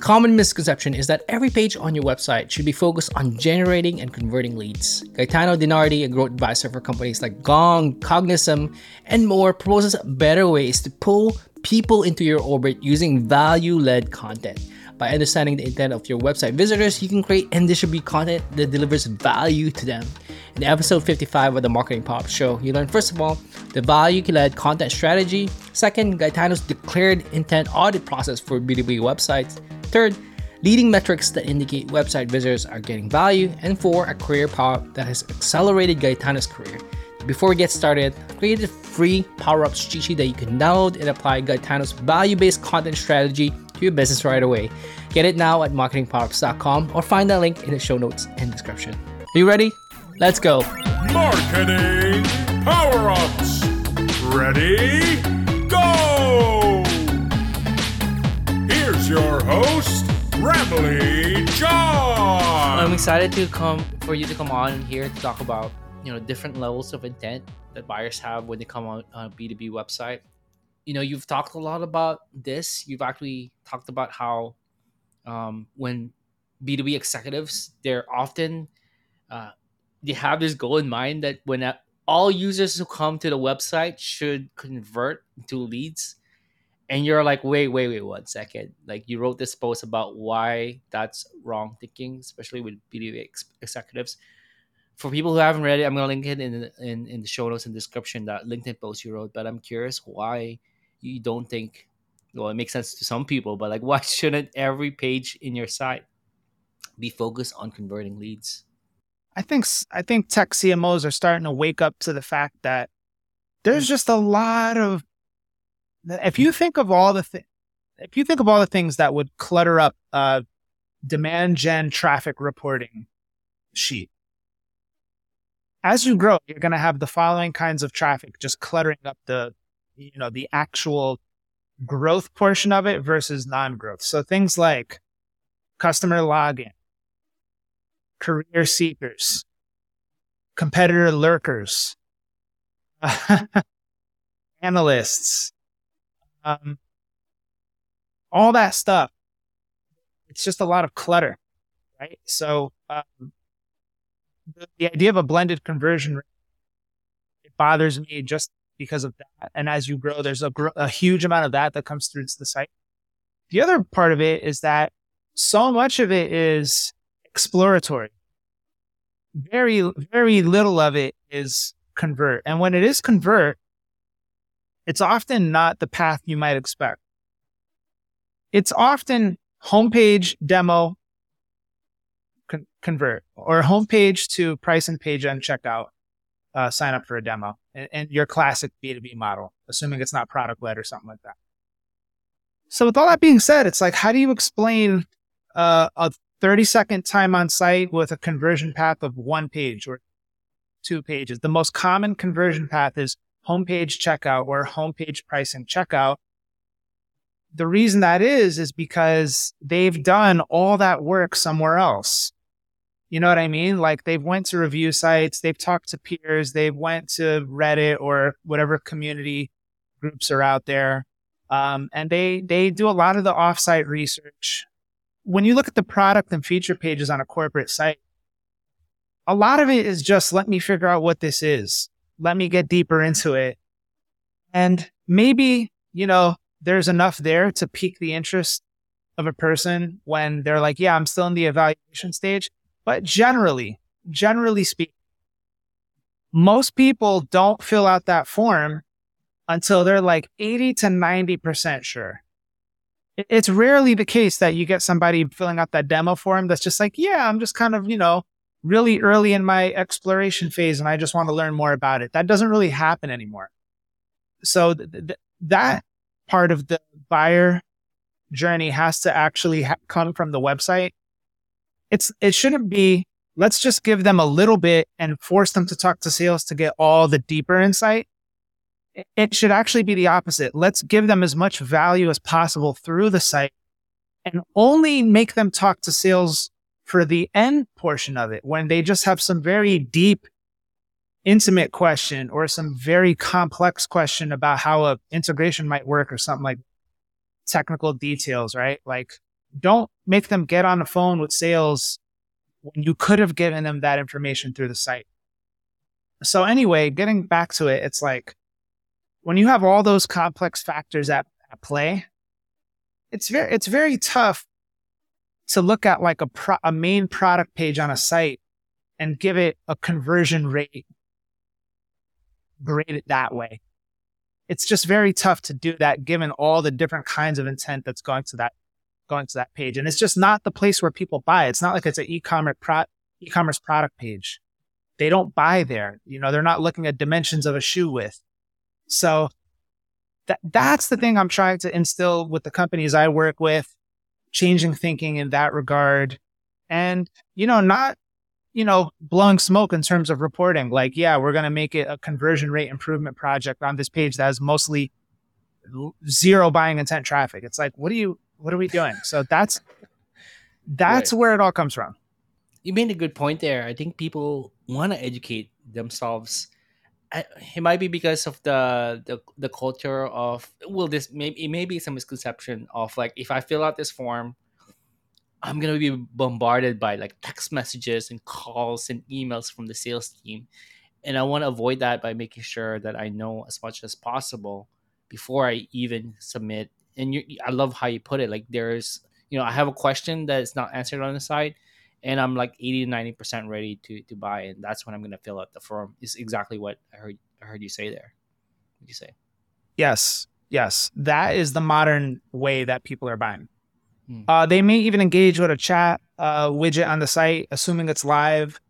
Common misconception is that every page on your website should be focused on generating and converting leads. Gaetano DiNardi, a growth advisor for companies like Gong, Cognism, and more, proposes better ways to pull people into your orbit using value led content. By understanding the intent of your website visitors, you can create and distribute content that delivers value to them. In episode 55 of the Marketing Pop Show, you learn first of all the value led content strategy, second, Gaetano's declared intent audit process for B2B websites, third, leading metrics that indicate website visitors are getting value, and four, a career path that has accelerated Gaetano's career. Before we get started, I've created a free Power Ups cheat sheet that you can download and apply Gaetano's value based content strategy to your business right away. Get it now at marketingpowerups.com or find that link in the show notes and description. Are you ready? Let's go. Marketing Power Ups. Ready? Your host, Ramli John. I'm excited to come for you to come on here to talk about you know different levels of intent that buyers have when they come on a B2B website. You know, you've talked a lot about this. You've actually talked about how um, when B2B executives, they're often uh, they have this goal in mind that when all users who come to the website should convert to leads and you're like wait wait wait one second. Like you wrote this post about why that's wrong thinking especially with b2b ex- executives. For people who haven't read it i'm going to link it in, in in the show notes and description that linkedin post you wrote but i'm curious why you don't think well it makes sense to some people but like why shouldn't every page in your site be focused on converting leads? I think I think tech CMOs are starting to wake up to the fact that there's hmm. just a lot of if you think of all the th- if you think of all the things that would clutter up a demand gen traffic reporting sheet as you grow you're going to have the following kinds of traffic just cluttering up the you know the actual growth portion of it versus non-growth. So things like customer login career seekers, competitor lurkers, analysts, um, all that stuff. It's just a lot of clutter, right? So um, the, the idea of a blended conversion rate, it bothers me just because of that. And as you grow, there's a, gr- a huge amount of that that comes through to the site. The other part of it is that so much of it is exploratory. Very, very little of it is convert. And when it is convert, it's often not the path you might expect. It's often homepage demo con- convert or homepage to price and page and checkout, uh, sign up for a demo and, and your classic B2B model, assuming it's not product led or something like that. So with all that being said, it's like, how do you explain uh, a 30 second time on site with a conversion path of one page or two pages. The most common conversion path is homepage checkout or homepage pricing checkout. The reason that is, is because they've done all that work somewhere else. You know what I mean? Like they've went to review sites, they've talked to peers, they've went to Reddit or whatever community groups are out there. Um, and they, they do a lot of the offsite research when you look at the product and feature pages on a corporate site, a lot of it is just let me figure out what this is. Let me get deeper into it. And maybe, you know, there's enough there to pique the interest of a person when they're like, yeah, I'm still in the evaluation stage. But generally, generally speaking, most people don't fill out that form until they're like 80 to 90% sure it's rarely the case that you get somebody filling out that demo form that's just like, yeah, I'm just kind of, you know, really early in my exploration phase and I just want to learn more about it. That doesn't really happen anymore. So th- th- that part of the buyer journey has to actually ha- come from the website. It's, it shouldn't be, let's just give them a little bit and force them to talk to sales to get all the deeper insight it should actually be the opposite. Let's give them as much value as possible through the site and only make them talk to sales for the end portion of it when they just have some very deep, intimate question or some very complex question about how a integration might work or something like technical details, right? Like don't make them get on the phone with sales when you could have given them that information through the site. So anyway, getting back to it, it's like when you have all those complex factors at, at play, it's very it's very tough to look at like a pro, a main product page on a site and give it a conversion rate grade it that way. It's just very tough to do that given all the different kinds of intent that's going to that going to that page. And it's just not the place where people buy. It's not like it's an e-commerce pro- e-commerce product page. They don't buy there. You know, they're not looking at dimensions of a shoe width. So that that's the thing I'm trying to instill with the companies I work with, changing thinking in that regard. And, you know, not, you know, blowing smoke in terms of reporting. Like, yeah, we're going to make it a conversion rate improvement project on this page that has mostly zero buying intent traffic. It's like, what are you, what are we doing? So that's, that's right. where it all comes from. You made a good point there. I think people want to educate themselves it might be because of the, the the culture of well this maybe it may be some misconception of like if i fill out this form i'm gonna be bombarded by like text messages and calls and emails from the sales team. And i want to avoid that by making sure that i know as much as possible before i even submit. And you, i love how you put it. Like there's you know i have a question that is not answered on the site and I'm like 80 to 90 percent ready to to buy, and that's when I'm gonna fill out the form. Is exactly what I heard I heard you say there. What you say? Yes, yes, that is the modern way that people are buying. Hmm. Uh, they may even engage with a chat uh, widget on the site, assuming it's live.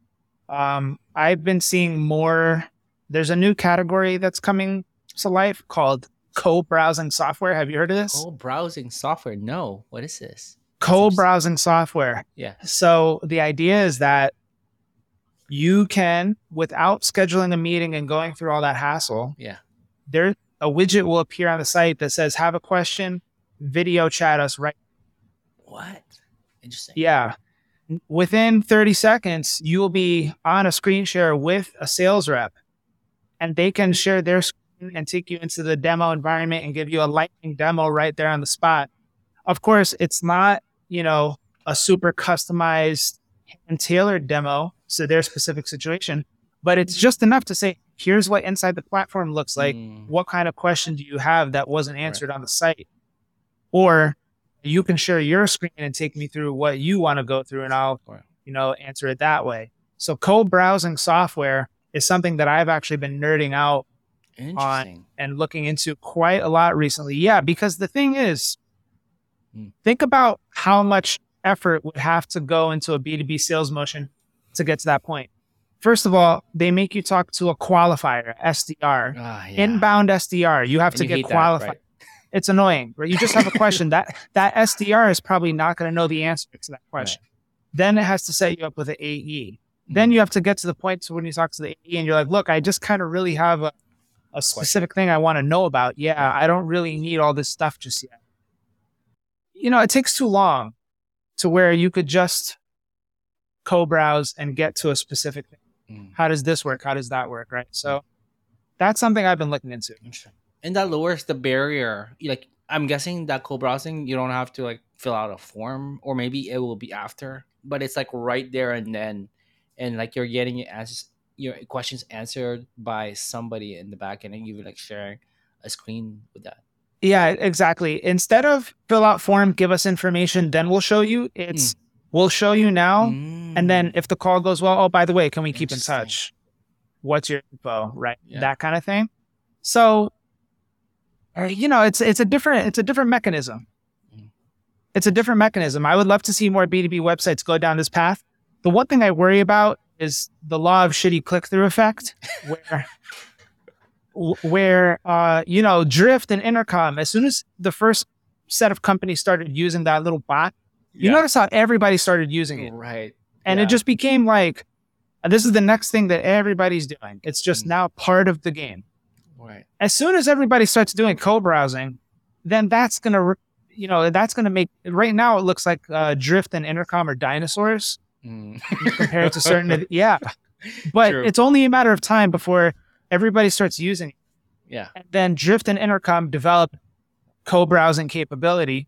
Um, I've been seeing more. There's a new category that's coming to life called co-browsing software. Have you heard of this? Co-browsing software? No. What is this? Co-browsing software. Yeah. So the idea is that you can, without scheduling a meeting and going through all that hassle, yeah, there a widget will appear on the site that says, "Have a question? Video chat us right." What? Interesting. Yeah. Within 30 seconds, you will be on a screen share with a sales rep, and they can share their screen and take you into the demo environment and give you a lightning demo right there on the spot. Of course, it's not you know, a super customized and tailored demo to their specific situation, but it's just enough to say, here's what inside the platform looks like. Mm. What kind of question do you have that wasn't answered right. on the site? Or you can share your screen and take me through what you want to go through and I'll, you know, answer it that way. So co-browsing software is something that I've actually been nerding out on and looking into quite a lot recently. Yeah, because the thing is, Mm. Think about how much effort would have to go into a B2B sales motion to get to that point. First of all, they make you talk to a qualifier, SDR, ah, yeah. inbound SDR. You have and to you get qualified. That, right? It's annoying, right? You just have a question that that SDR is probably not going to know the answer to that question. Right. Then it has to set you up with an AE. Mm-hmm. Then you have to get to the point to when you talk to the AE and you're like, look, I just kind of really have a, a specific thing I want to know about. Yeah, I don't really need all this stuff just yet you know, it takes too long to where you could just co-browse and get to a specific thing. Mm. How does this work? How does that work? Right. So that's something I've been looking into. And that lowers the barrier. Like I'm guessing that co-browsing, you don't have to like fill out a form, or maybe it will be after, but it's like right there and then, and like you're getting your answers, your questions answered by somebody in the back end, and you're like sharing a screen with that. Yeah, exactly. Instead of fill out form, give us information, then we'll show you. It's mm. we'll show you now, mm. and then mm. if the call goes well, oh by the way, can we keep in touch? What's your info? Right, yeah. that kind of thing. So, uh, you know, it's it's a different it's a different mechanism. Mm. It's a different mechanism. I would love to see more B two B websites go down this path. The one thing I worry about is the law of shitty click through effect, where where uh, you know Drift and Intercom, as soon as the first set of companies started using that little bot, you yeah. notice how everybody started using it, right? And yeah. it just became like this is the next thing that everybody's doing. It's just mm. now part of the game. Right. As soon as everybody starts doing co-browsing, then that's gonna, you know, that's gonna make. Right now, it looks like uh, Drift and Intercom are dinosaurs mm. compared to certain. yeah, but True. it's only a matter of time before everybody starts using it. Yeah. And then Drift and Intercom develop co-browsing capability.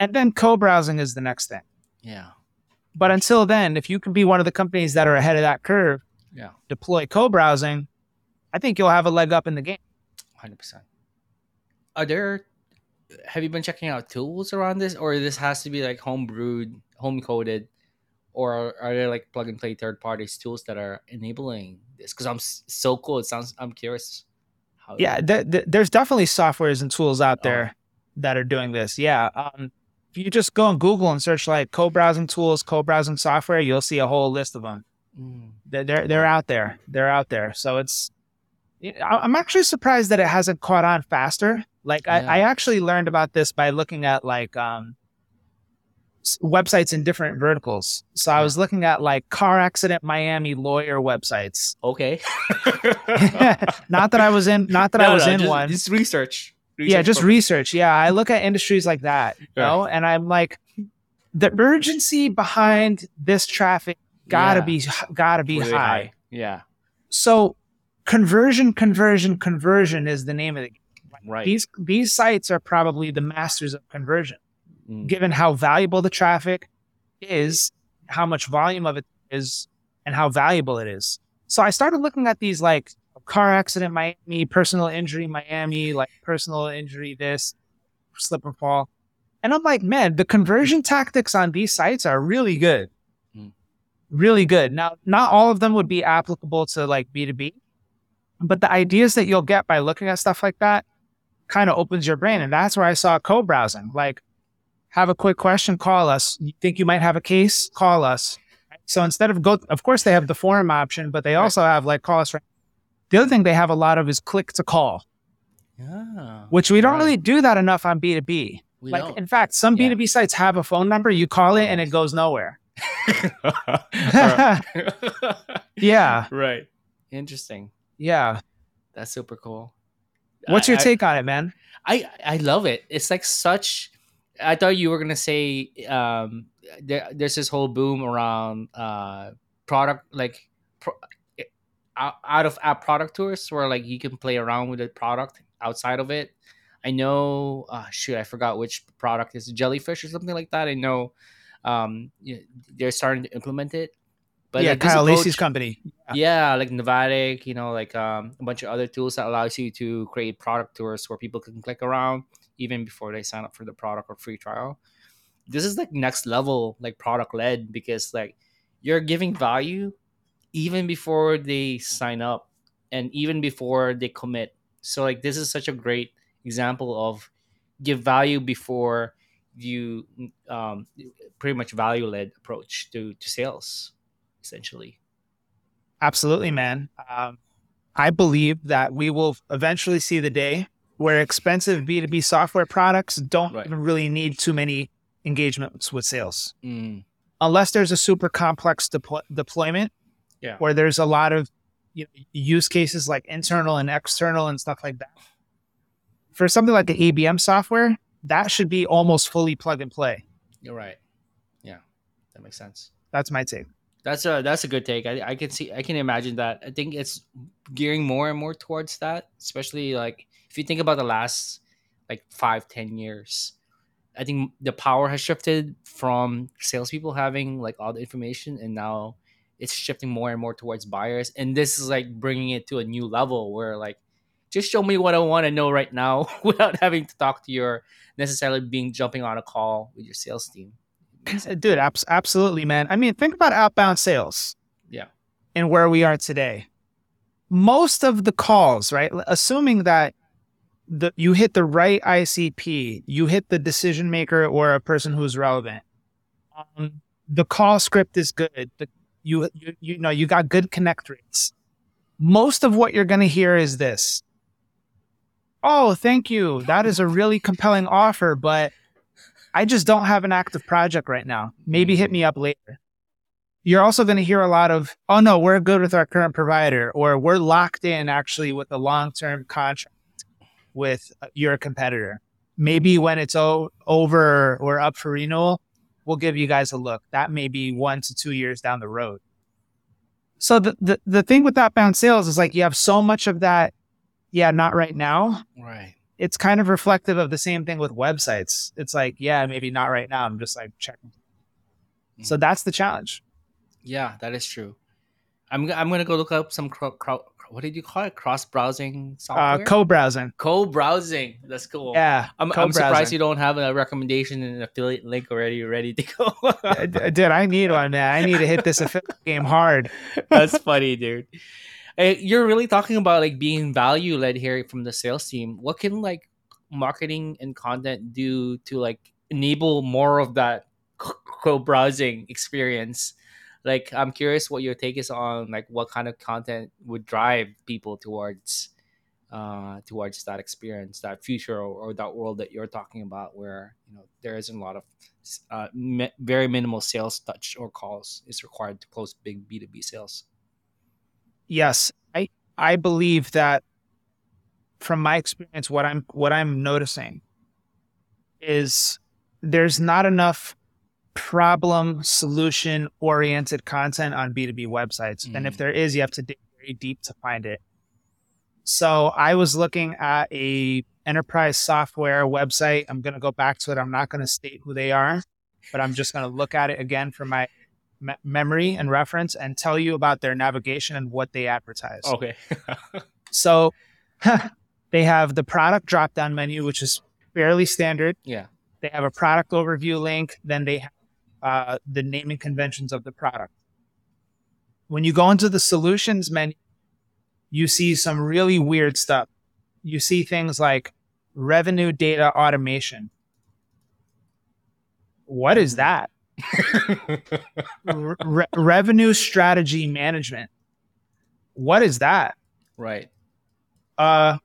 And then co-browsing is the next thing. Yeah. But until then, if you can be one of the companies that are ahead of that curve, Yeah. deploy co-browsing, I think you'll have a leg up in the game. Hundred percent. Are there? Have you been checking out tools around this, or this has to be like homebrewed, home coded, or are there like plug and play third parties tools that are enabling this? Because I'm so cool. It sounds. I'm curious. How Yeah, th- th- there's definitely softwares and tools out Oh. there that are doing this. Yeah. Um, if you just go on Google and search like co-browsing tools, co-browsing software, you'll see a whole list of them. Mm, They're they're, they're out there. They're out there. So it's I'm actually surprised that it hasn't caught on faster. Like Yeah. I, I actually learned about this by looking at like um websites in different verticals. So I was looking at like car accident Miami lawyer websites. okay. not that I was in not that I was no, in just, one. Just research. yeah, just research. Yeah, I look at industries like that, you Yeah. know, and I'm like the urgency behind this traffic gotta Yeah. be gotta be really high. Yeah. So conversion, conversion, conversion is the name of the game. Right. These these sites are probably the masters of conversion, Mm, given how valuable the traffic is, how much volume of it is, and how valuable it is. So I started looking at these like car accident Miami, personal injury Miami, like personal injury this, slip and fall. And I'm like, man, the conversion tactics on these sites are really good. Mm. Really good. Now, not all of them would be applicable to like B2B, but the ideas that you'll get by looking at stuff like that kind of opens your brain. And that's where I saw co browsing. Like, have a quick question, call us. You think you might have a case? Call us. So instead of go, of course, they have the forum option, but they also have like call us. right- The other thing they have a lot of is click to call, Yeah. which we don't Right. really do that enough on B2B. We like, don't. in fact, some Yeah. B2B sites have a phone number. You call it and it goes nowhere. Yeah. right. Interesting. Yeah. That's super cool. What's your I- take on it, man? I I love it. It's like such. I thought you were gonna say um, there, there's this whole boom around uh, product like pro, out, out of app product tours where like you can play around with the product outside of it. I know. Uh, shoot, I forgot which product is jellyfish or something like that. I know um, they're starting to implement it. But yeah, like, Kyle approach- Lacey's company. yeah like Navattic, you know like um, a bunch of other tools that allows you to create product tours where people can click around even before they sign up for the product or free trial. This is like next level like product led because like you're giving value even before they sign up and even before they commit. So like this is such a great example of give value before you um, pretty much value led approach to to sales essentially. Absolutely, man. Um, I believe that we will eventually see the day where expensive B2B software products don't Right. even really need too many engagements with sales. Mm. Unless there's a super complex deploy- deployment Yeah. where there's a lot of you know, use cases like internal and external and stuff like that. For something like the ABM software, that should be almost fully plug and play. You're right. Yeah, that makes sense. That's my take. That's a that's a good take. I, I can see I can imagine that. I think it's gearing more and more towards that, especially like if you think about the last like five ten years. I think the power has shifted from salespeople having like all the information, and now it's shifting more and more towards buyers. And this is like bringing it to a new level where like just show me what I want to know right now without having to talk to your necessarily being jumping on a call with your sales team. Uh, dude, abs- absolutely, man. I mean, think about outbound sales. Yeah. And where we are today. Most of the calls, right? Assuming that the you hit the right ICP, you hit the decision maker or a person who's relevant. Um, the call script is good. The, you, you you know you got good connect rates. Most of what you're going to hear is this. Oh, thank you. That is a really compelling offer, but I just don't have an active project right now. Maybe hit me up later. You're also going to hear a lot of, oh no, we're good with our current provider, or we're locked in actually with a long term contract with uh, your competitor. Maybe when it's o- over or up for renewal, we'll give you guys a look. That may be one to two years down the road. So the, the, the thing with outbound sales is like you have so much of that, yeah, not right now, Right. it's kind of reflective of the same thing with websites. It's like, yeah, maybe not right now. I'm just like checking. So Mm-hmm. that's the challenge. Yeah, that is true. I'm g- I'm gonna go look up some cro- cro- what did you call it? Cross browsing Uh, software. co-browsing. Co-browsing. That's cool. Yeah, I'm, I'm surprised you don't have a recommendation and an affiliate link already ready to go. Uh, Dude, I need one, man. I need to hit this affiliate game hard. That's funny, dude. You're really talking about like being value led here from the sales team. What can like marketing and content do to like enable more of that co browsing experience? Like, I'm curious what your take is on like what kind of content would drive people towards uh towards that experience that future or, or that world that you're talking about where you know there isn't a lot of uh, mi- very minimal sales touch or calls is required to close big b2b sales? Yes, I I believe that from my experience, what I'm what I'm noticing is there's not enough problem solution oriented content on B2B websites. And if Mm. there is, you have to dig very deep to find it. So I was looking at a enterprise software website. I'm going to go back to it. I'm not going to state who they are, but I'm just going to look at it again for my me- memory and reference and tell you about their navigation and what they advertise. okay So they have the product drop down menu, which is fairly standard. yeah They have a product overview link. Then they have uh, the naming conventions of the product. When you go into the solutions menu, you see some really weird stuff. You see things like revenue data automation. What is that? Re- revenue strategy management. What is that? right uh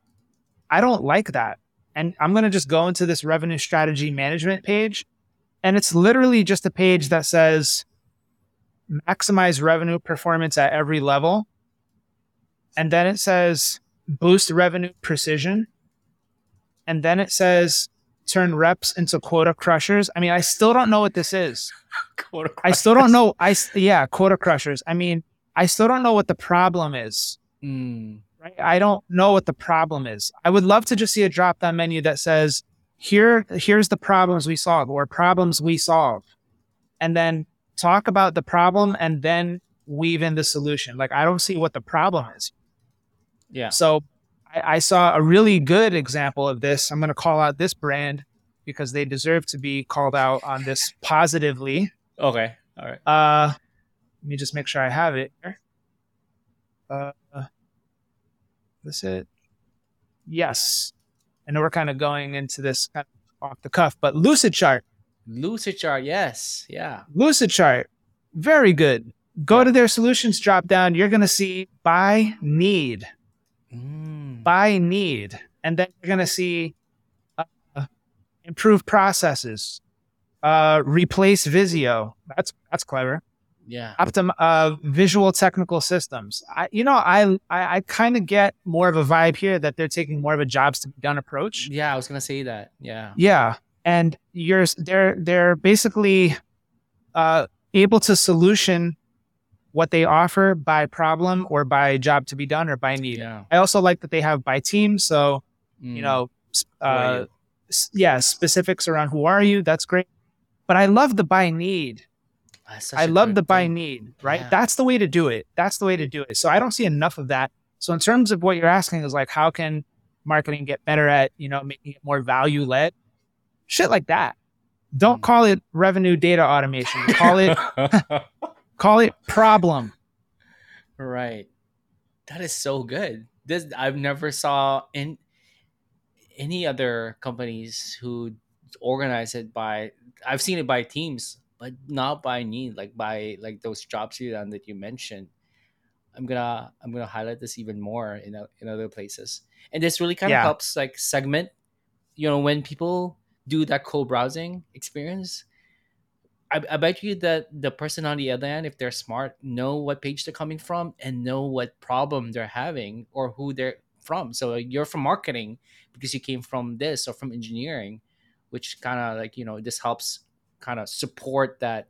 i don't like that and i'm going to just go into this revenue strategy management page and it's literally just a page that says maximize revenue performance at every level. And then it says boost revenue precision. And then it says turn reps into quota crushers. I mean i still don't know what this is. I still don't know. I yeah quota crushers. I mean i still don't know what the problem is. Mm, right? I don't know what the problem is. I would love to just see a drop down menu that says, here, here's the problems we solve or problems we solve. And then talk about the problem and then weave in the solution. Like, I don't see what the problem is. yeah So I, I saw a really good example of this. I'm going to call out this brand because they deserve to be called out on this positively. okay all right Uh, let me just make sure I have it. here. Uh, this it? Yes. I know we're kind of going into this kind of off the cuff, but Lucid Chart, lucid chart yes yeah Lucid Chart, very good. Go to their solutions drop down. You're going to see by need, Mm, by need, and then you're going to see uh, improve processes, uh, replace Visio. That's that's clever. Yeah. Optim uh visual technical systems. I you know i i, I kind of get more of a vibe here that they're taking more of a jobs to be done approach. Yeah i was gonna say that. Yeah. Yeah. And you're they're they're basically uh able to solution what they offer by problem or by job to be done or by need. Yeah. I also like that they have by team so Mm, you know s- who are uh you? yeah specifics around who are you that's great. But i love the by need Such love the buy thing. need, right? Yeah. That's the way to do it. That's the way to do it. So I don't see enough of that. So in terms of what you're asking is like, how can marketing get better at, you know, making it more value led? Shit like that. Don't Mm. call it revenue data automation. Call it call it problem. right that is so good this i've never saw in any other companies who organize it by i've seen it by teams but not by need like by like those jobs you done that you mentioned i'm gonna i'm gonna highlight this even more in, in other places and this really kind of Yeah. helps like segment you know when people do that co-browsing experience I, I bet you that the person on the other end, if they're smart, know what page they're coming from and know what problem they're having or who they're from. So like, you're from marketing because you came from this or from engineering, which kind of like you know this helps kind of support that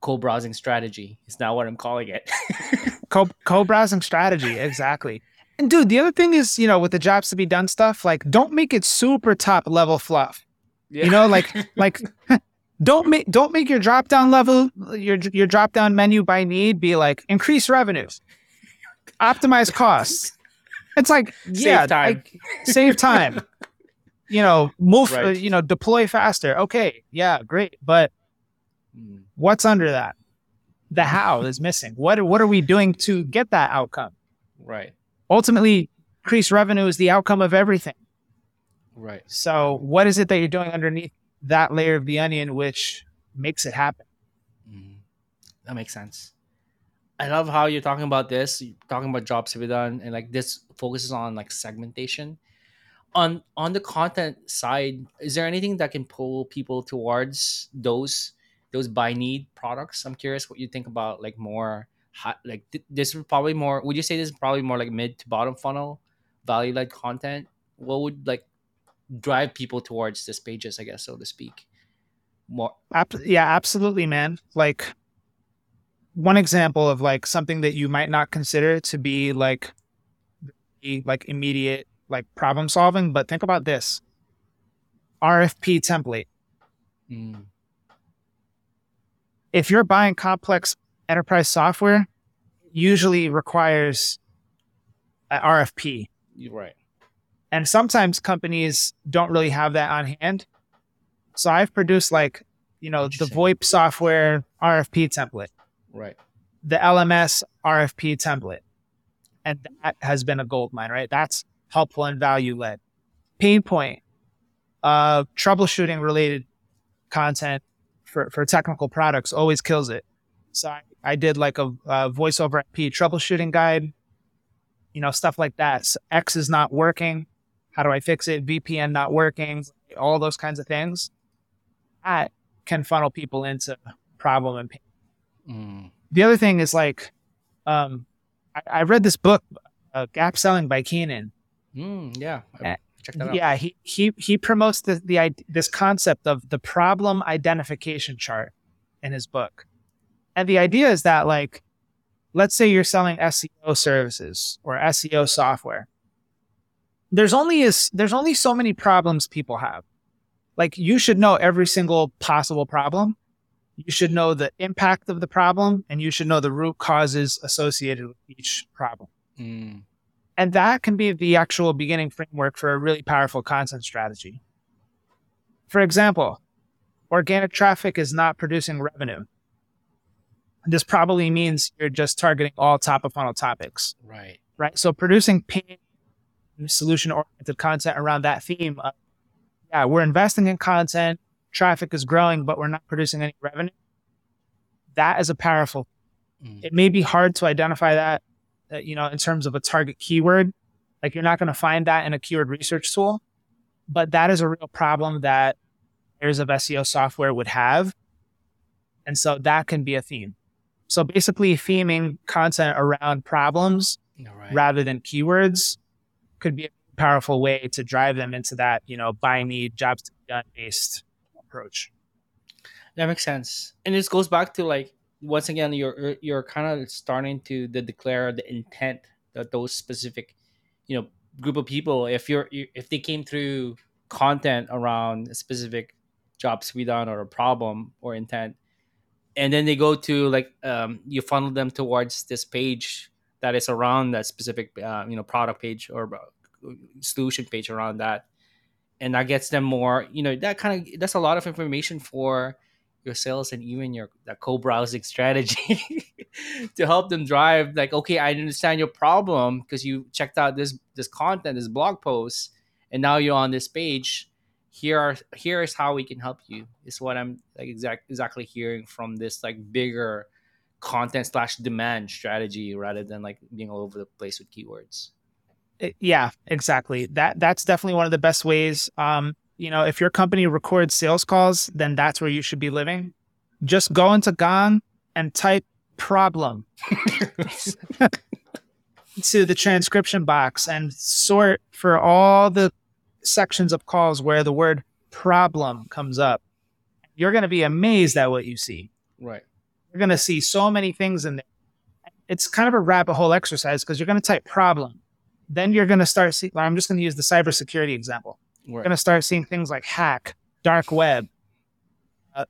co-browsing strategy. Is now what I'm calling it. Co co browsing strategy. Exactly. And dude, the other thing is, you know, with the jobs to be done stuff, like don't make it super top level fluff. You know, like like don't make don't make your drop down level your your drop down menu by need be like increase revenue, optimize costs. It's like yeah, time. like, save time. you know, move. uh, you know, deploy faster. Okay, yeah, great. But what's under that? The how is missing. What what are we doing to get that outcome? right. Ultimately, increased revenue is the outcome of everything. Right. So, what is it that you're doing underneath that layer of the onion, which makes it happen? Mhm. That makes sense. I love how you're talking about this. You're talking about jobs to be done, and like this focuses on like segmentation. On on the content side, is there anything that can pull people towards those those by need products? I'm curious what you think about like more hot like th- this is probably more. Would you say this is probably more like mid to bottom funnel value led content? What would like drive people towards these pages? I guess so to speak. More Ab- yeah, absolutely, man. Like one example of like something that you might not consider to be like like immediate like problem solving, but think about this. RFP template. mm, If you're buying complex enterprise software, usually requires an RFP. you're right. And sometimes companies don't really have that on hand. So I've produced like, you know, the VoIP software RFP template, Right. the LMS RFP template. And that has been a gold mine, right? That's helpful and value led. Pain point, uh, troubleshooting related content for, for technical products always kills it. So I, I did like a, a voice over IP troubleshooting guide, you know, stuff like that. So X is not working. How do I fix it? VPN not working, all those kinds of things. That can funnel people into problem and pain. Mm, The other thing is like, um, I, I read this book, uh, Gap Selling by Keenan. Mm, yeah. I- Check that out. Yeah, he he he promotes the the this concept of the problem identification chart in his book, and the idea is that like, let's say you're selling SEO services or SEO software. There's only is there's only so many problems people have. Like you should know every single possible problem. You should know the impact of the problem, and you should know the root causes associated with each problem. Mm, And that can be the actual beginning framework for a really powerful content strategy. For example, organic traffic is not producing revenue. This probably means you're just targeting all top of funnel topics, right. right? So producing pain solution oriented content around that theme. Of, yeah, we're investing in content, traffic is growing, but we're not producing any revenue. That is a powerful Mm, it may be hard to identify that, uh, you know, in terms of a target keyword. Like you're not going to find that in a keyword research tool, but that is a real problem that areas of SEO software would have. And so that can be a theme. So basically, theming content around problems right. rather than keywords could be a powerful way to drive them into that, you know, buy need, jobs to be done based approach. That makes sense. And this goes back to like once again, you're you're kind of starting to the declare the intent that those specific, you know, group of people. If you're if they came through content around a specific job to be done or a problem or intent, and then they go to like um, you funnel them towards this page that is around that specific uh, you know product page or uh, solution page around that and that gets them more you know that kind of that's a lot of information for your sales and even your co-browsing strategy to help them drive like okay i understand your problem because you checked out this this content this blog post and now you're on this page here are here is how we can help you is what i'm like exact exactly hearing from this like bigger content slash demand strategy rather than like being all over the place with keywords yeah, exactly. That that's definitely one of the best ways. Um, you know, if your company records sales calls, then that's where you should be living. Just go into Gong and type problem to the transcription box and sort for all the sections of calls where the word problem comes up. You're going to be amazed at what you see. right You're going to see so many things in there. It's kind of a rabbit hole exercise because you're going to type problem then you're going to start seeing, I'm just going to use the cybersecurity example. You're going to start seeing things like hack, dark web, uh,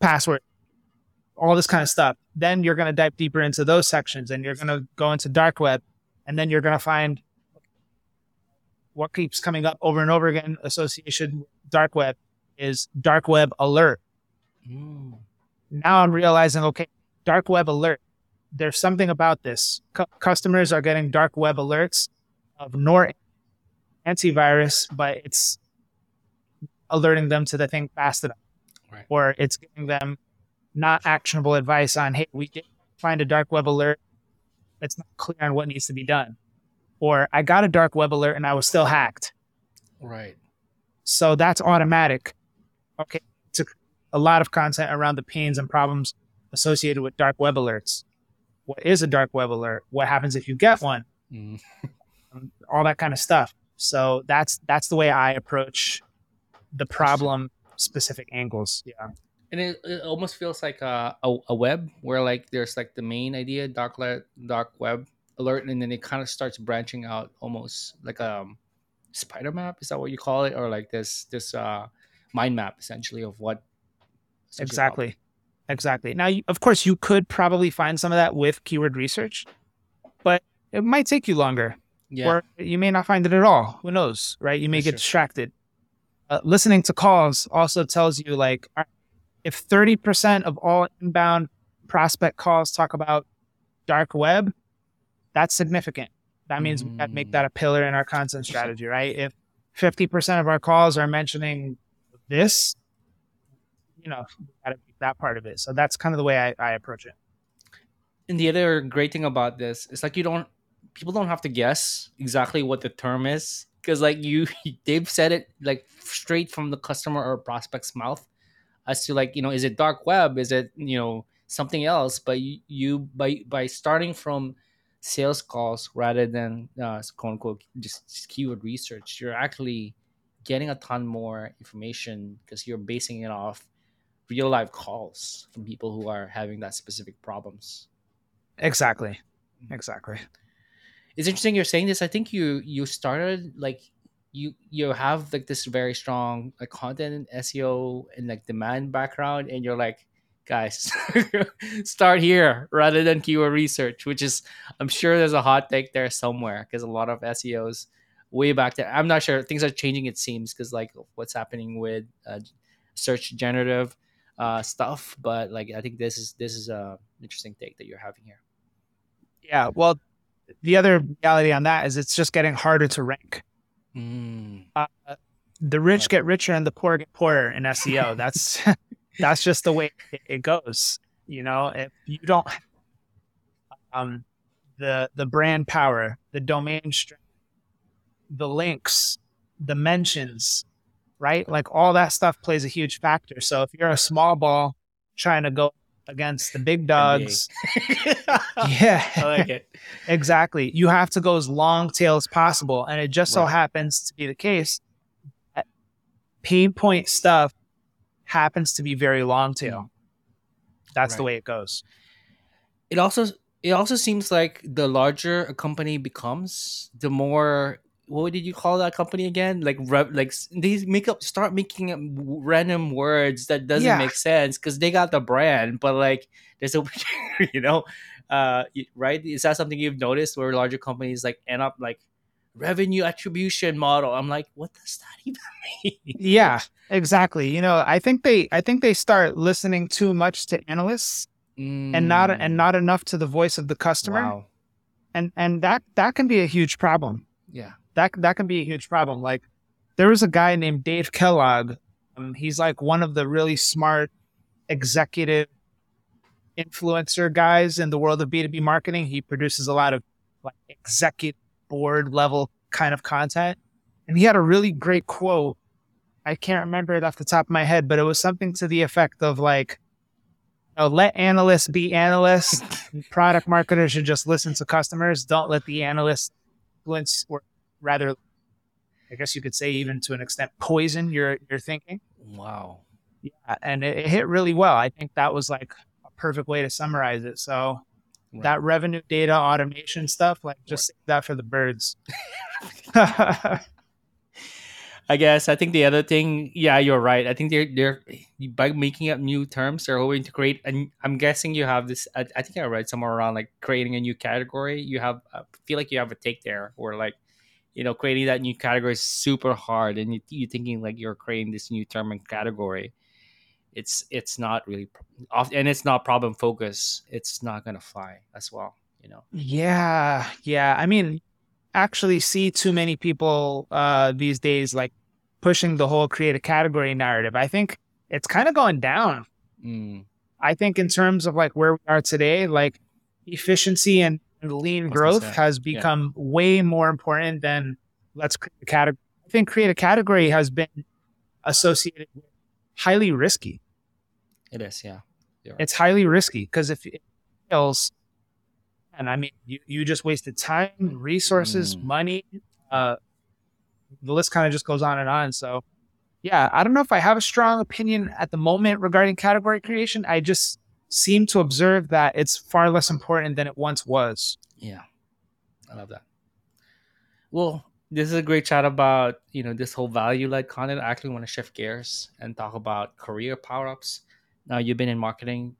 password, all this kind of stuff. Then you're going to dive deeper into those sections and you're going to go into dark web. And then you're going to find what keeps coming up over and over again association with dark web is dark web alert. Mm. Now I'm realizing, okay, dark web alert. There's something about this. Cu- customers are getting dark web alerts of Nor antivirus, but it's alerting them to the thing fast enough, Right. or it's giving them not actionable advice on, hey, we did find a dark web alert. It's not clear on what needs to be done, or I got a dark web alert and I was still hacked. Right. So that's automatic. Okay, to a lot of content around the pains and problems associated with dark web alerts. What is a dark web alert? What happens if you get one? Mm. Um, All that kind of stuff. So that's that's the way I approach the problem specific angles. Yeah. And it, it almost feels like a, a, a web where like there's like the main idea, dark le- dark web alert, and then it kind of starts branching out almost like a um, spider map. Is that what you call it, or like this this uh, mind map essentially of what? Exactly. Exactly. Now, you, of course, you could probably find some of that with keyword research, but it might take you longer. Yeah. or you may not find it at all. Who knows, right? You may That's get true. distracted. Uh, listening to calls also tells you like if thirty percent of all inbound prospect calls talk about dark web, that's significant. That means we got to make Mm. that a pillar in our content strategy, right? If fifty percent of our calls are mentioning this, you know, got to make that part of it. So that's kind of the way I, I approach it. and the other great thing about this is like you don't people don't have to guess exactly what the term is because like you they've said it like straight from the customer or prospect's mouth as to like you know is it dark web is it you know something else but you, you by by starting from sales calls rather than uh, quote unquote just, just keyword research you're actually getting a ton more information because you're basing it off real life calls from people who are having that specific problems Exactly. Exactly. It's interesting you're saying this i think you you started like you you have like this very strong like content and seo and like demand background and you're like guys start here rather than keyword research which is i'm sure there's a hot take there somewhere because a lot of seos way back there i'm not sure things are changing it seems because like what's happening with uh, search generative uh, stuff but like i think this is this is a interesting take that you're having here Yeah. Well, the other reality on that is it's just getting harder to rank. mm. The rich get richer and the poor get poorer in SEO. That's that's just the way it, it goes. You know, if you don't um the the brand power, the domain strength, the links, the mentions, right? Like all that stuff plays a huge factor. So if you're a small ball trying to go against the big dogs, yeah, I like it. Exactly. You have to go as long tail as possible. And it just so happens to be the case that pain point stuff happens to be very long tail. Mm. That's the way it goes. It also it also seems like the larger a company becomes, the more what did you call that company again? Like re- like they make up start making up random words that doesn't Yeah. make sense because they got the brand, but like there's a you know, uh, right? Is that something you've noticed where larger companies like end up like revenue attribution model? I'm like, what does that even mean? Yeah, exactly. You know, I think they I think they start listening too much to analysts and not Mm, and not enough to the voice of the customer. wow. And and that that can be a huge problem. Yeah. That that can be a huge problem. Like there was a guy named Dave Kellogg. Um, he's like one of the really smart executive influencer guys in the world of B2B marketing. He produces a lot of like executive board level kind of content. And he had a really great quote. I can't remember it off the top of my head, but it was something to the effect of like, you know, let analysts be analysts. Product marketers should just listen to customers. Don't let the analysts influence or rather I guess you could say even to an extent poison your your thinking. Wow. Yeah, and it, it hit really well. I think that was like a perfect way to summarize it. So that revenue data automation stuff, like just save that for the birds. I guess I think the other thing, yeah, you're right. I think they're they're by making up new terms, they're hoping to create. And I'm guessing you have this. I, I think I read somewhere around like creating a new category. You have, I feel like you have a take there, or like, you know, creating that new category is super hard, and you, you're thinking like you're creating this new term and category. It's it's not really, and it's not problem focus. It's not gonna fly as well, you know. yeah, yeah. I mean, actually see too many people uh, these days like pushing the whole create a category narrative. I think it's kind of going down. Mm. I think in terms of like where we are today, like efficiency and lean I was gonna growth has yeah. become way more important than let's create a category. I think create a category has been associated with highly risky. It is, yeah. It's highly risky because if it fails, and I mean, you, you just wasted time, resources, Mm. money. Uh, the list kind of just goes on and on. So, yeah, I don't know if I have a strong opinion at the moment regarding category creation. I just seem to observe that it's far less important than it once was. Yeah, I love that. Well, this is a great chat about you know this whole value led content. I actually want to shift gears and talk about career power ups. Now you've been in marketing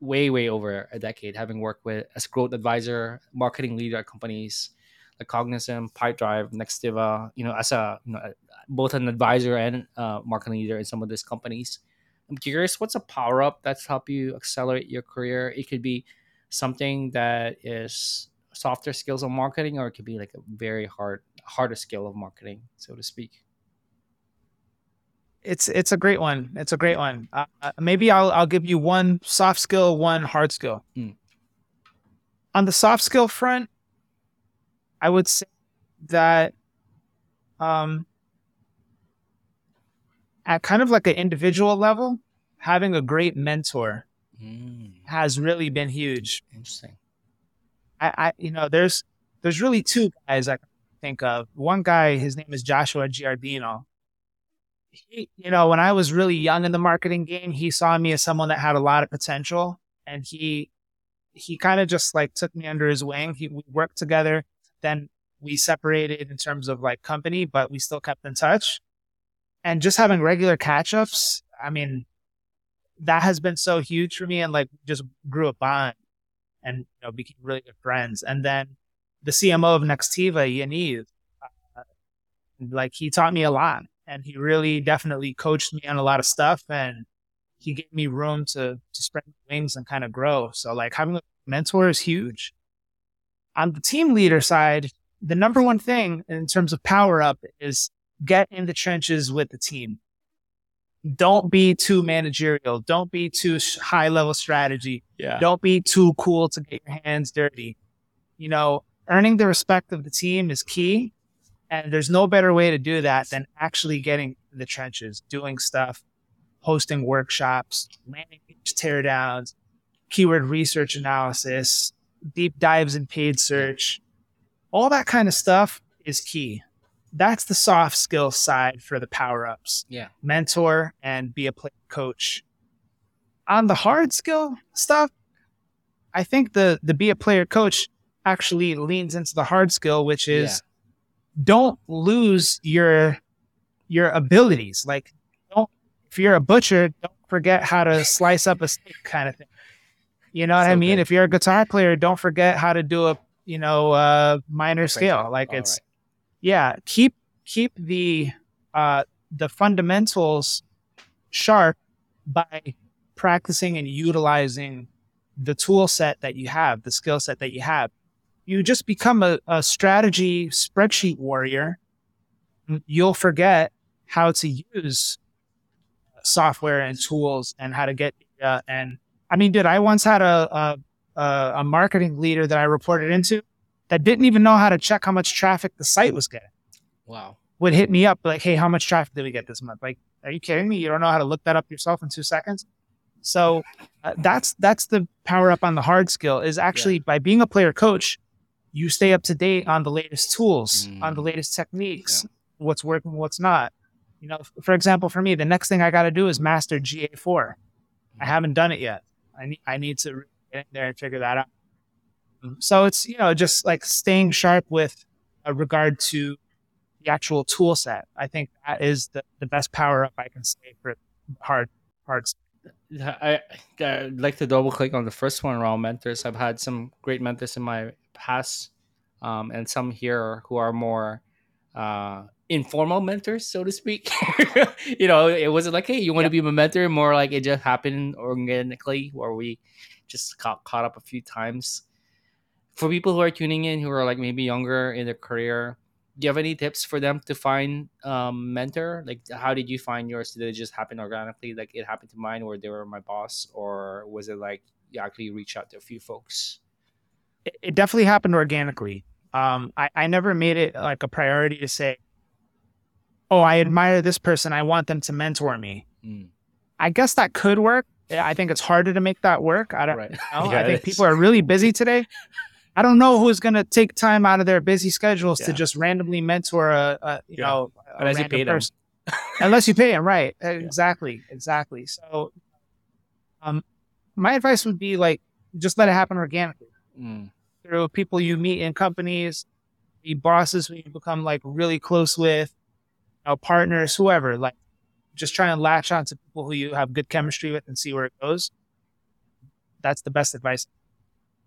way way over a decade, having worked with as growth advisor, marketing leader at companies like Cognism, Pipedrive, Nextiva. You know, as a you know both an advisor and marketing leader in some of these companies. I'm curious, what's a power up that's helped you accelerate your career? It could be something that is softer skills of marketing, or it could be like a very hard, harder skill of marketing, so to speak. It's it's a great one. It's a great one. Uh, uh, maybe I'll I'll give you one soft skill, one hard skill. Mm. On the soft skill front, I would say that um, at kind of like an individual level, having a great mentor Mm, has really been huge. interesting. I, I you know, there's there's really two guys I think of. One guy, his name is Joshua Giardino. He, you know, when I was really young in the marketing game, he saw me as someone that had a lot of potential, and he he kind of just like took me under his wing. He we worked together, then we separated in terms of like company, but we still kept in touch. And just having regular catch ups, I mean, that has been so huge for me, and like just grew a bond and you know became really good friends. And then the CMO of Nextiva, Yaniv, uh, like he taught me a lot, and he really definitely coached me on a lot of stuff, and he gave me room to to spread my wings and kind of grow. So like having a mentor is huge. On the team leader side, the number one thing in terms of power up is get in the trenches with the team. Don't be too managerial. Don't be too high level strategy Yeah. don't be too cool to get your hands dirty. You know, earning the respect of the team is key. And there's no better way to do that than actually getting in the trenches, doing stuff, hosting workshops, landing page teardowns, keyword research analysis, deep dives in paid search. All that kind of stuff is key. That's the soft skill side for the power ups Yeah. mentor and be a player coach. On the hard skill stuff, I think the the be a player coach actually leans into the hard skill, which is don't lose your your abilities. Like don't if you're a butcher, don't forget how to slice up a steak kind of thing. You know what I mean? good. If you're a guitar player, don't forget how to do a you know uh minor scale. Like All it's right. Yeah keep keep the uh the fundamentals sharp by practicing and utilizing the tool set that you have the skill set that you have. You just become a, a strategy spreadsheet warrior. You'll forget how to use software and tools and how to get data and i mean dude i once had a, a, a marketing leader that i reported into that didn't even know how to check how much traffic the site was getting Wow. would hit me up like, "Hey, how much traffic did we get this month?" Like, are you kidding me? You don't know how to look that up yourself in two seconds. So uh, that's that's the power up on the hard skill is actually by being a player coach, you stay up to date on the latest tools, on the Mm. latest techniques, what's working, what's not. You know, for example, for me, the next thing I got to do is master GA4. I haven't done it yet. I need I need to get in there and figure that out. Um, so it's you know just like staying sharp with a regard to the actual tool set. I think that is the, the best power up I can say for hard parts. I, I'd like to double click on the first one around mentors. I've had some great mentors in my past, um, and some here who are more uh, informal mentors, so to speak. you know, it wasn't like, hey, you want to be my mentor? More like it just happened organically, where we just got caught up a few times. For people who are tuning in, who are like maybe younger in their career, do you have any tips for them to find um, mentor? Like, how did you find yours? Did it just happen organically, like it happened to mine, or they were my boss, or was it like you actually reach out to a few folks? It, it definitely happened organically. Um, I, I never made it like a priority to say, "Oh, I admire this person. I want them to mentor me." Mm. I guess that could work. I think it's harder to make that work. I don't right. know. yeah, I think people are really busy today. I don't know who's going to take time out of their busy schedules yeah. to just randomly mentor a, a you yeah. know, a unless you pay person. them. unless you pay them, right? Yeah. Exactly, exactly. So, um, my advice would be like just let it happen organically mm. through people you meet in companies, the bosses who you become like really close with, you know, partners, whoever. Like, just try and latch on to people who you have good chemistry with and see where it goes. That's the best advice.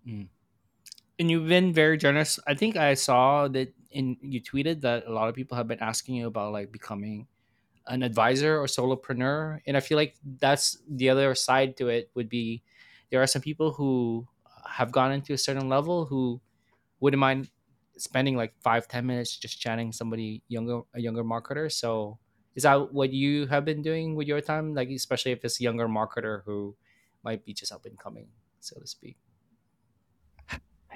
Mm and you've been very generous. I think I saw that in you tweeted that a lot of people have been asking you about like becoming an advisor or solopreneur, and I feel like that's the other side to it. Would be there are some people who have gone into a certain level who wouldn't mind spending like five ten minutes just chatting somebody younger a younger marketer. So is that what you have been doing with your time? Like especially if it's a younger marketer who might be just up and coming, so to speak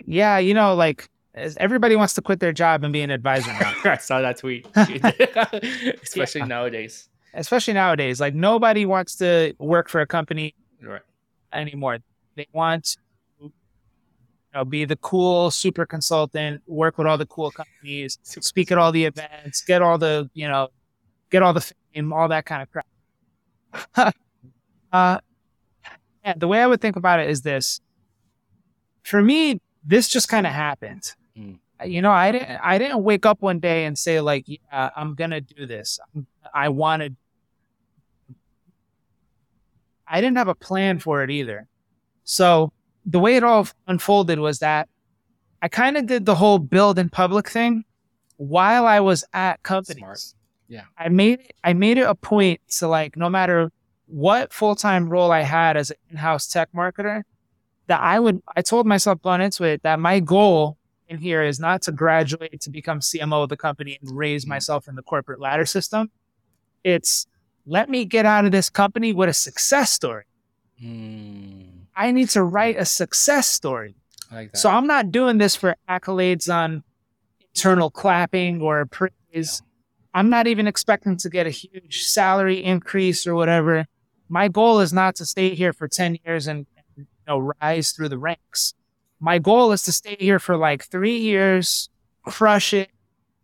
yeah, you know, like everybody wants to quit their job and be an advisor now. I saw that tweet, especially yeah. nowadays. Especially nowadays, like nobody wants to work for a company right. anymore. They want to you know, be the cool super consultant, work with all the cool companies, super speak at all the events, get all the you know, get all the fame, all that kind of crap. uh, yeah, the way I would think about it is this: for me, this just kind of happened. Mm. You know, I didn't I didn't wake up one day and say like, yeah, I'm gonna do this. I wanted. I didn't have a plan for it either. So the way it all unfolded was that I kind of did the whole build in public thing while I was at companies. Smart. Yeah. I made I made it a point to like no matter what full time role I had as an in house tech marketer, that I would, I told myself going into it that my goal in here is not to graduate to become CMO of the company and raise mm-hmm. myself in the corporate ladder system. It's let me get out of this company with a success story. Mm. I need to write a success story. Like so I'm not doing this for accolades on internal clapping or praise. Yeah. I'm not even expecting to get a huge salary increase or whatever. My goal is not to stay here for 10 years and know, rise through the ranks. My goal is to stay here for like three years, crush it,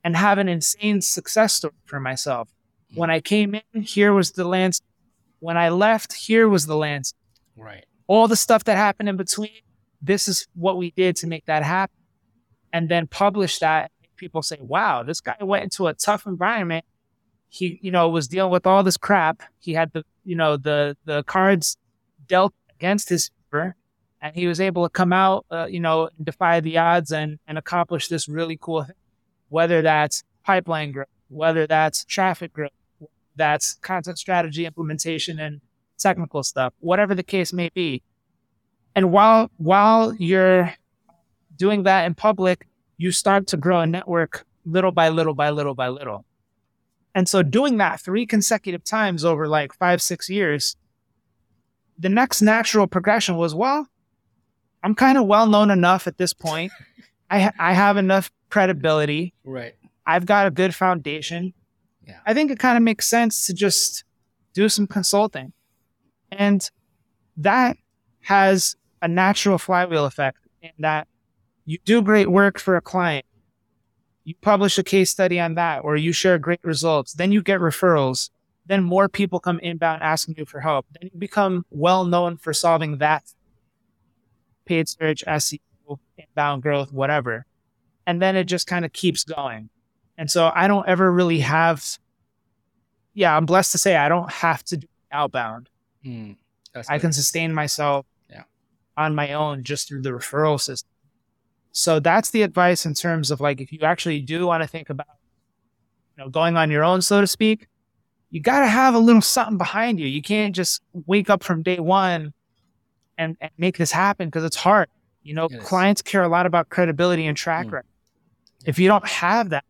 and have an insane success story for myself. Mm-hmm. When I came in, here was the landscape. When I left, here was the landscape. Right. All the stuff that happened in between, this is what we did to make that happen. And then publish that. People say, wow, this guy went into a tough environment. He, you know, was dealing with all this crap. He had the, you know, the, the cards dealt against his and he was able to come out, uh, you know, defy the odds and, and accomplish this really cool thing. Whether that's pipeline growth, whether that's traffic growth, that's content strategy implementation and technical stuff, whatever the case may be. And while while you're doing that in public, you start to grow a network little by little by little by little. And so doing that three consecutive times over like five, six years, the next natural progression was, well, I'm kind of well known enough at this point. I ha- I have enough credibility. Right. I've got a good foundation. Yeah. I think it kind of makes sense to just do some consulting. And that has a natural flywheel effect in that you do great work for a client. You publish a case study on that, or you share great results. Then you get referrals then more people come inbound asking you for help. Then you become well known for solving that paid search, SEO, inbound growth, whatever. And then it just kind of keeps going. And so I don't ever really have, yeah, I'm blessed to say I don't have to do outbound. Hmm, that's I can sustain myself Yeah. on my own just through the referral system. So that's the advice in terms of like if you actually do want to think about you know going on your own, so to speak, you gotta have a little something behind you. You can't just wake up from day one and, and make this happen because it's hard. You know, is. clients care a lot about credibility and track Mm. record. If you don't have that,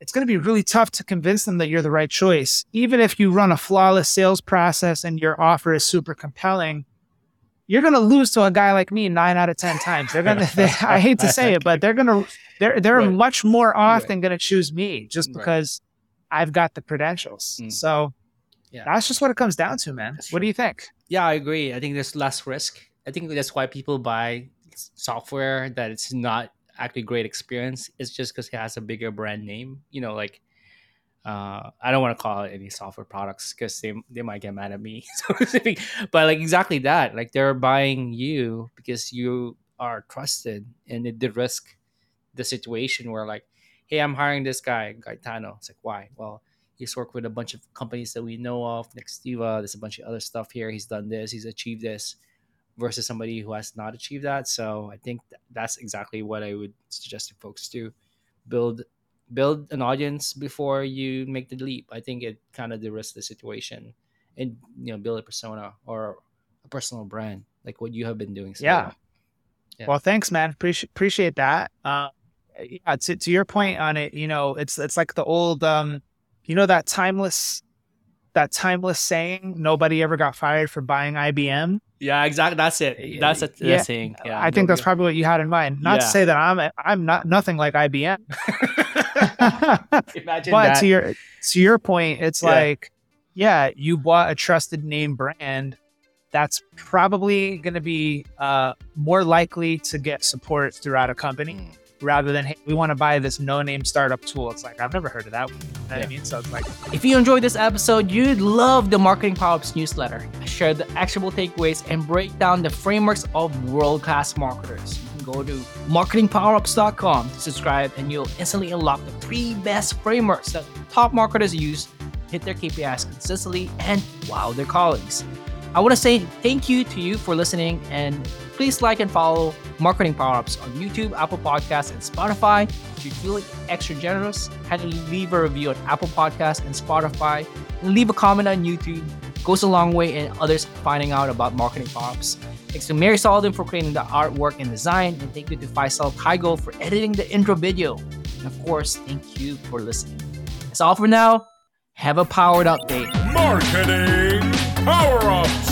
it's going to be really tough to convince them that you're the right choice. Even if you run a flawless sales process and your offer is super compelling, you're going to lose to a guy like me nine out of 10 times. They're going to, I hate to say it, but they're going to, they're, they're Right. much more often going to choose me just Right. I've got the credentials. Mm. So Yeah. that's just what it comes down to, man. That's What do you think? Yeah, I agree. I think there's less risk. I think that's why people buy software that it's not actually great experience. It's just because it has a bigger brand name. You know, like uh, I don't want to call it any software products because they they might get mad at me. so to speak. but like exactly that, like they're buying you because you are trusted, and it did risk the situation where like, hey, I'm hiring this guy Gaetano. It's like why? Well, he's worked with a bunch of companies that we know of, Nextiva. There's a bunch of other stuff here. He's done this. He's achieved this. Versus somebody who has not achieved that. So I think th- that's exactly what I would suggest to folks do: build build an audience before you make the leap. I think it kind of de-risks the situation, and you know, build a persona or a personal brand like what you have been doing. So Yeah. well. Yeah. Well, thanks, man. Appreciate appreciate that. Uh, yeah, to to your point on it, you know, it's it's like the old, um, you know, that timeless, that timeless saying, "Nobody ever got fired for buying IBM." yeah, exactly. That's it. That's a that's Yeah. saying. Yeah, I think that's probably what you had in mind. Not to say that I'm I'm not nothing like IBM, Imagine but that. to your to your point, it's Yeah. like, yeah, you bought a trusted name brand. That's probably going to be uh, more likely to get support throughout a company. Mm. Rather than hey, we want to buy this no-name startup tool. It's like I've never heard of that. You know what Yeah. I mean? So it's like If you enjoyed this episode, you'd love the Marketing Power-Ups newsletter. I share the actionable takeaways and break down the frameworks of world-class marketers. You can go to marketingpowerups.com to subscribe and you'll instantly unlock the three best frameworks that top marketers use to hit their KPIs consistently and wow their colleagues. I want to say thank you to you for listening and please like and follow Marketing Power Ups on YouTube, Apple Podcasts, and Spotify. If you're feeling extra generous, head kindly leave a review on Apple Podcasts and Spotify and leave a comment on YouTube. It Goes a long way in others finding out about Marketing Power Ups. Thanks to Mary Sullivan for creating the artwork and design, and thank you to Faisal Kaigo for editing the intro video. And of course, thank you for listening. That's all for now. Have a powered up day. Marketing Power Ups.